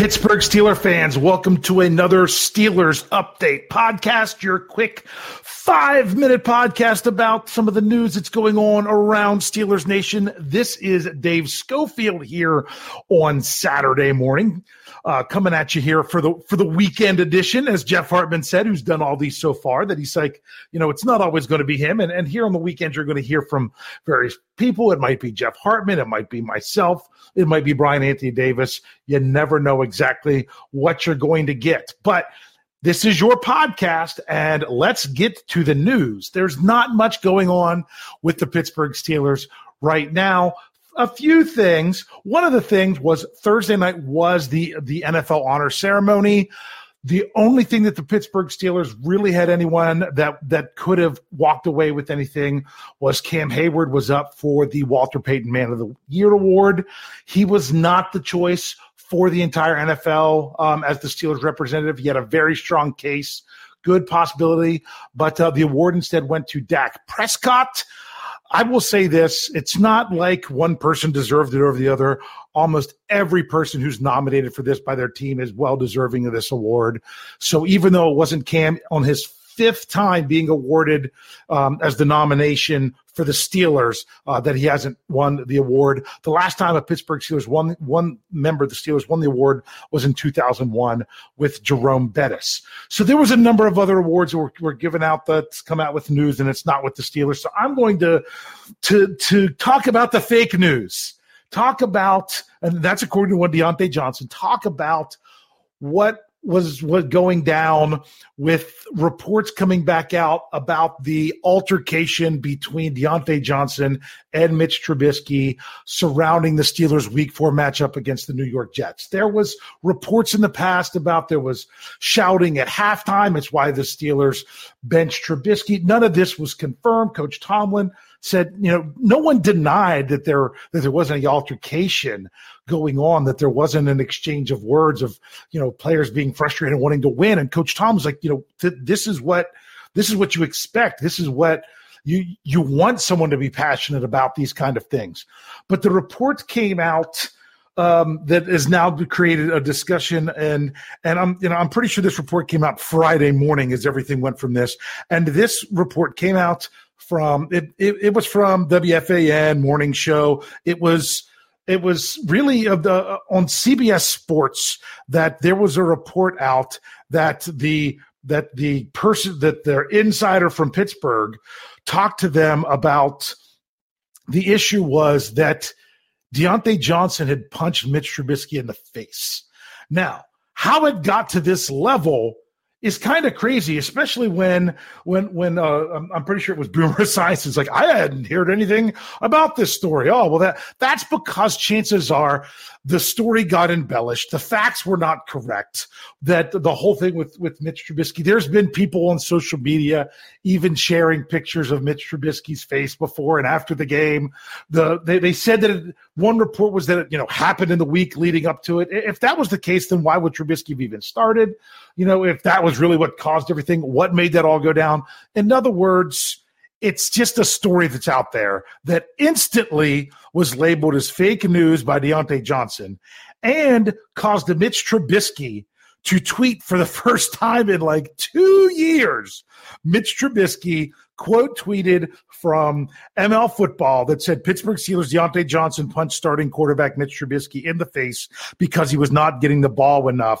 Pittsburgh Steeler fans, welcome to another Steelers update podcast, your quick five minute podcast about some of the news that's going on around Steelers Nation. This is Dave Schofield here on Saturday morning uh, coming at you here for the for the weekend edition, as Jeff Hartman said, who's done all these so far. That he's like, you know, it's not always going to be him, and and here on the weekend you're going to hear from various people. It might be Jeff Hartman, it might be myself, it might be Brian Anthony Davis. You never know exactly what you're going to get, but. This is your podcast, and let's get to the news. There's not much going on with the Pittsburgh Steelers right now a few things. One of the things was Thursday night was the the NFL honor ceremony. The only thing that the Pittsburgh Steelers really had anyone that that could have walked away with anything was Cam Hayward was up for the Walter Payton Man of the Year award. He was not the choice for the entire NFL um, as the Steelers representative. He had a very strong case, good possibility, but uh, the award instead went to Dak Prescott. I will say this it's not like one person deserved it over the other. Almost every person who's nominated for this by their team is well deserving of this award. So even though it wasn't Cam on his fifth time being awarded um, as the nomination for the Steelers uh, that he hasn't won the award. The last time a Pittsburgh Steelers won one member of the Steelers won the award was in 2001 with Jerome Bettis. So there was a number of other awards that were, were given out that's come out with news, and it's not with the Steelers. So I'm going to to to talk about the fake news. Talk about, and that's according to what Diontae Johnson. Talk about what was what going down with reports coming back out about the altercation between Diontae Johnson and Mitch Trubisky surrounding the Steelers week four matchup against the New York Jets. There was reports in the past about there was shouting at halftime. It's why the Steelers benched Trubisky. None of this was confirmed. Coach Tomlin said, you know, no one denied that there that there wasn't any altercation going on, that there wasn't an exchange of words of, you know, players being frustrated and wanting to win. And Coach Tom was like, you know, th- this is what this is what you expect. This is what you you want someone to be passionate about these kind of things. But the report came out um, that has now created a discussion, and and I'm you know I'm pretty sure this report came out Friday morning as everything went from this, and this report came out from it, it, it was from WFAN morning show. It was it was really of the uh, on CBS Sports that there was a report out that the that the person that their insider from Pittsburgh talked to them about the issue was that Diontae Johnson had punched Mitch Trubisky in the face. Now, how it got to this level is kind of crazy, especially when when when uh, I'm, I'm, pretty sure it was Boomer Esiason. like I hadn't heard anything about this story. Oh well, that that's because chances are the story got embellished. The facts were not correct. That the whole thing with with Mitch Trubisky. There's been people on social media even sharing pictures of Mitch Trubisky's face before and after the game. The they, they said that it, one report was that it you know happened in the week leading up to it. If that was the case, then why would Trubisky have even started? You know, if that was really what caused everything, what made that all go down? In other words it's just a story that's out there that instantly was labeled as fake news by Diontae Johnson and caused Mitch Trubisky to tweet for the first time in like two years. Mitch Trubisky quote tweeted from ML football that said Pittsburgh Steelers Diontae Johnson punched starting quarterback Mitch Trubisky in the face because he was not getting the ball enough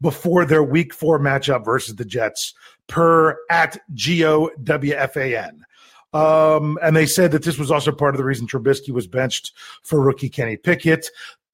Before their week four matchup versus the Jets per at G-O-W-F-A-N. Um, and they said that this was also part of the reason Trubisky was benched for rookie Kenny Pickett.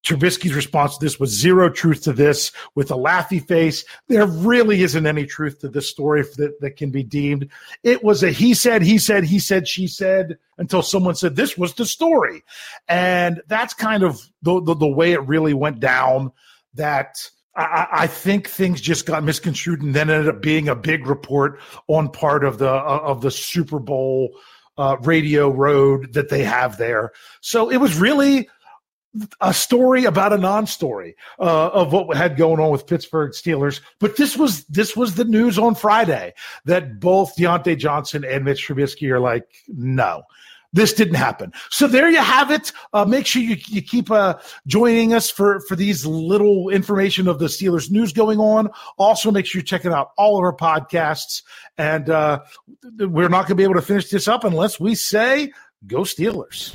Trubisky's response to this was zero truth to this with a laughy face. There really isn't any truth to this story that, that can be deemed. It was a he said, he said, he said, she said until someone said this was the story. And that's kind of the, the, the way it really went down that I, I, think things just got misconstrued and then ended up being a big report on part of the, uh, of the Super Bowl uh, radio row that they have there. So it was really a story about a non-story uh, of what had going on with Pittsburgh Steelers. But this was this was the news on Friday that both Diontae Johnson and Mitch Trubisky are like, no. This didn't happen. So there you have it. Uh, make sure you, you keep uh, joining us for, for these little information of the Steelers news going on. Also, make sure you're checking out all of our podcasts. And uh, we're not going to be able to finish this up unless we say, go Steelers.